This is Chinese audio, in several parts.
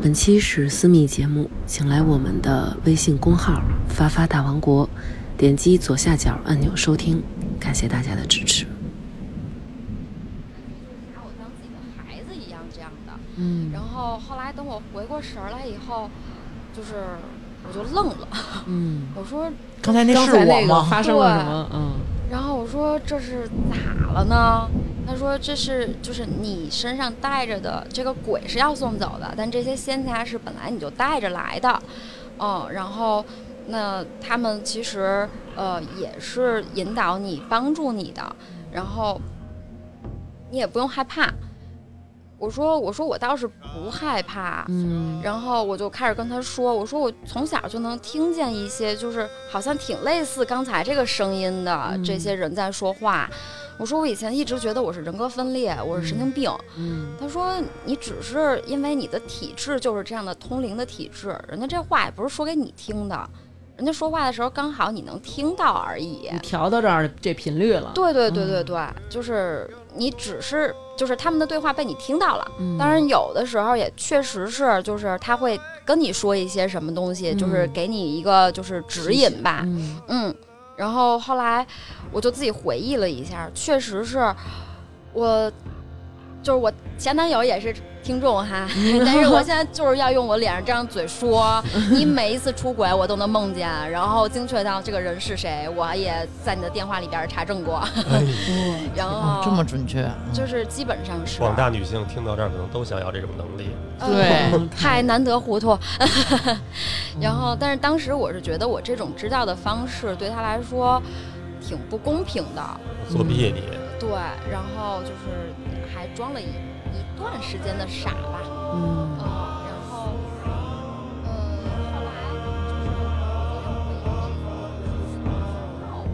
本期是私密节目，请来我们的微信公号“发发大王国”，点击左下角按钮收听，感谢大家的支持。把我当自己的孩子一样这样的。嗯然后后来等我回过神儿来以后，就是我就愣了，嗯，我说，刚才那是我吗？个发生了什么？嗯，然后我说这是咋了呢？他说这是就是你身上带着的这个鬼是要送走的，但这些仙家是本来你就带着来的，嗯，然后那他们其实呃也是引导你、帮助你的，然后你也不用害怕。我说我说我倒是不害怕，嗯然后我就开始跟他说，我说我从小就能听见一些，就是好像挺类似刚才这个声音的嗯这些人在说话。我说我以前一直觉得我是人格分裂，我是神经病。嗯他说你只是因为你的体质就是这样的通灵的体质，人家这话也不是说给你听的，人家说话的时候刚好你能听到而已。你调到这儿这频率了。对对对对对，就是你只是就是他们的对话被你听到了。嗯当然，有的时候也确实是，就是他会跟你说一些什么东西，就是嗯给你一个就是指引吧。嗯嗯，然后后来我就自己回忆了一下，确实是我，就是我前男友也是听众哈，但是我现在就是要用我脸上这张嘴说，你每一次出轨我都能梦见，然后精确到这个人是谁，我也在你的电话里边查证过，哎，然哦后这么准确，嗯。就是基本上是。广大女性听到这儿，可能都想要这种能力。对。嗯太难得糊涂。然后，但是当时我是觉得我这种知道的方式对他来说挺不公平的，作弊你，对，然后就是还装了一一段时间的傻吧，嗯嗯，然后，呃，后来就是我昨天回忆了以后，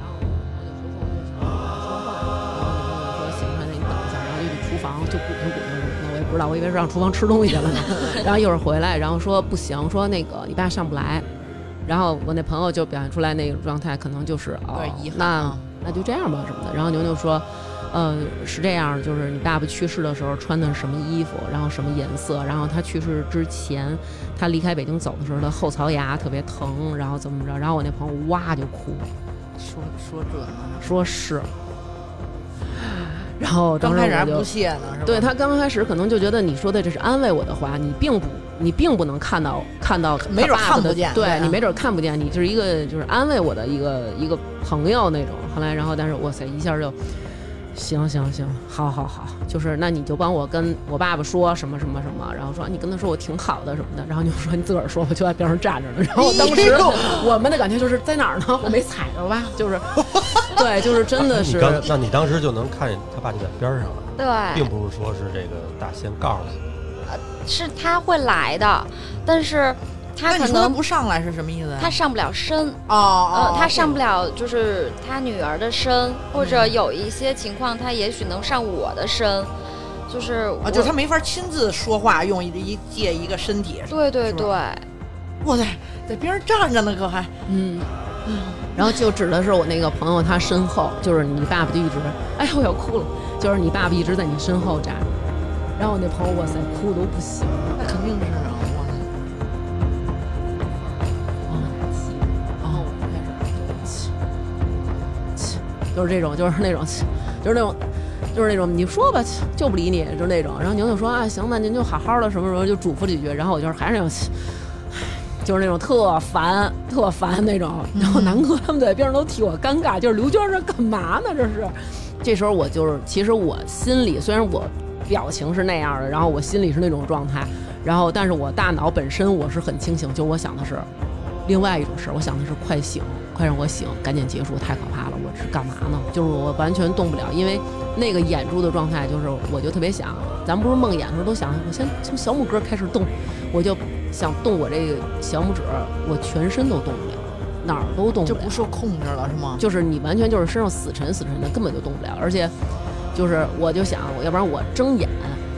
然后我就说说我就说说话，然后我就说行，那你等一下，然后就去厨房就鼓捣鼓我也不知道，我以为是让厨房吃东西去了呢。然后一会儿回来，然后说不行，说那个你爸上不来。然后我那朋友就表现出来那个状态，可能就是哦那啊那就这样吧什么的。然后牛牛说，呃，是这样，就是你爸爸去世的时候穿的是什么衣服，然后什么颜色，然后他去世之前，他离开北京走的时候，他后槽牙特别疼，然后怎么着，然后我那朋友哇就哭。说说这呢，说是，然后当刚开始还时我就不屑呢，是吧？对他刚开始可能就觉得你说的这是安慰我的话，你并不你并不能看到看到没准看不见对啊你没准看不见，你就是一个就是安慰我的一个一个朋友那种。后来然后但是哇塞一下就。行行行，好好好，就是那你就帮我跟我爸爸说什么什么什么，然后说你跟他说我挺好的什么的，然后你就说你自个儿说，我就在边上站着呢。然后当时我们的感觉就是在哪儿呢？我没踩着吧？就是，对，就是真的你是，刚那你当时就能看见他爸就在边上了，对，并不是说是这个大仙告诉你。是他会来的，但是他可能不上来是什么意思啊？他上不了身，哦哦呃，，他上不了就是他女儿的身，或者有一些情况他也许能上我的身，就是啊，就是他没法亲自说话，用一一借一个身体。对对对，哇塞，在边上站着呢，可还嗯，然后就指的是我那个朋友他身后，就是你爸爸就一直，哎呀我要哭了，就是你爸爸一直在你身后站着，然后我那朋友哇塞哭都不行，那肯定是啊，哇塞然后我就开始就气，就是这种，就是那种，就是那种。就是那种你说吧，就不理你，就是那种。然后牛牛说啊，行，那您就好好的什么什么，就嘱咐几句。然后我就是还是那种，就是那种特烦、特烦那种。然后南哥他们在边上都替我尴尬，就是刘娟这干嘛呢？这是。这时候我就是，其实我心里虽然我表情是那样的，然后我心里是那种状态，然后但是我大脑本身我是很清醒，就我想的是另外一种事儿，我想的是快醒，快让我醒，赶紧结束，太可怕了，我是干嘛呢？就是我完全动不了，因为那个眼珠的状态，就是我就特别想，咱不是梦魇的时候都想，我先从小拇哥开始动，我就想动我这个小拇指，我全身都动不了，哪儿都动不了，就不受控制了是吗？就是你完全就是身上死沉死沉的，根本就动不了。而且，就是我就想，我要不然我睁眼，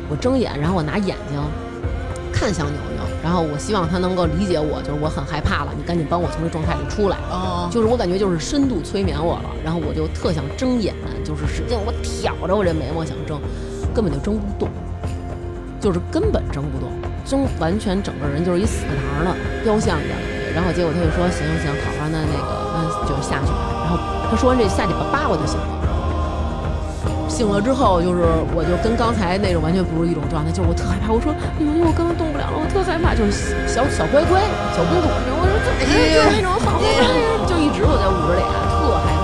我睁眼，然后我拿眼睛看向牛牛，然后我希望他能够理解我，就是我很害怕了，你赶紧帮我从这状态里出来。哦，就是我感觉就是深度催眠我了，然后我就特想睁眼，就是使劲我挑着我这眉毛想睁，根本就睁不动。就是根本睁不动，真完全整个人就是一死个堂的雕像一样。然后结果他就说行行行，好吧，那那个那就下去吧。然后他说完这下去吧，叭我就醒了。醒了之后，就是我就跟刚才那种完全不是一种状态，就是我特害怕。我说你们，我根本动不了了，我特害怕，就是小小乖乖、小公主。我说怎么就那种好害怕，就一直我在捂着脸，特害怕。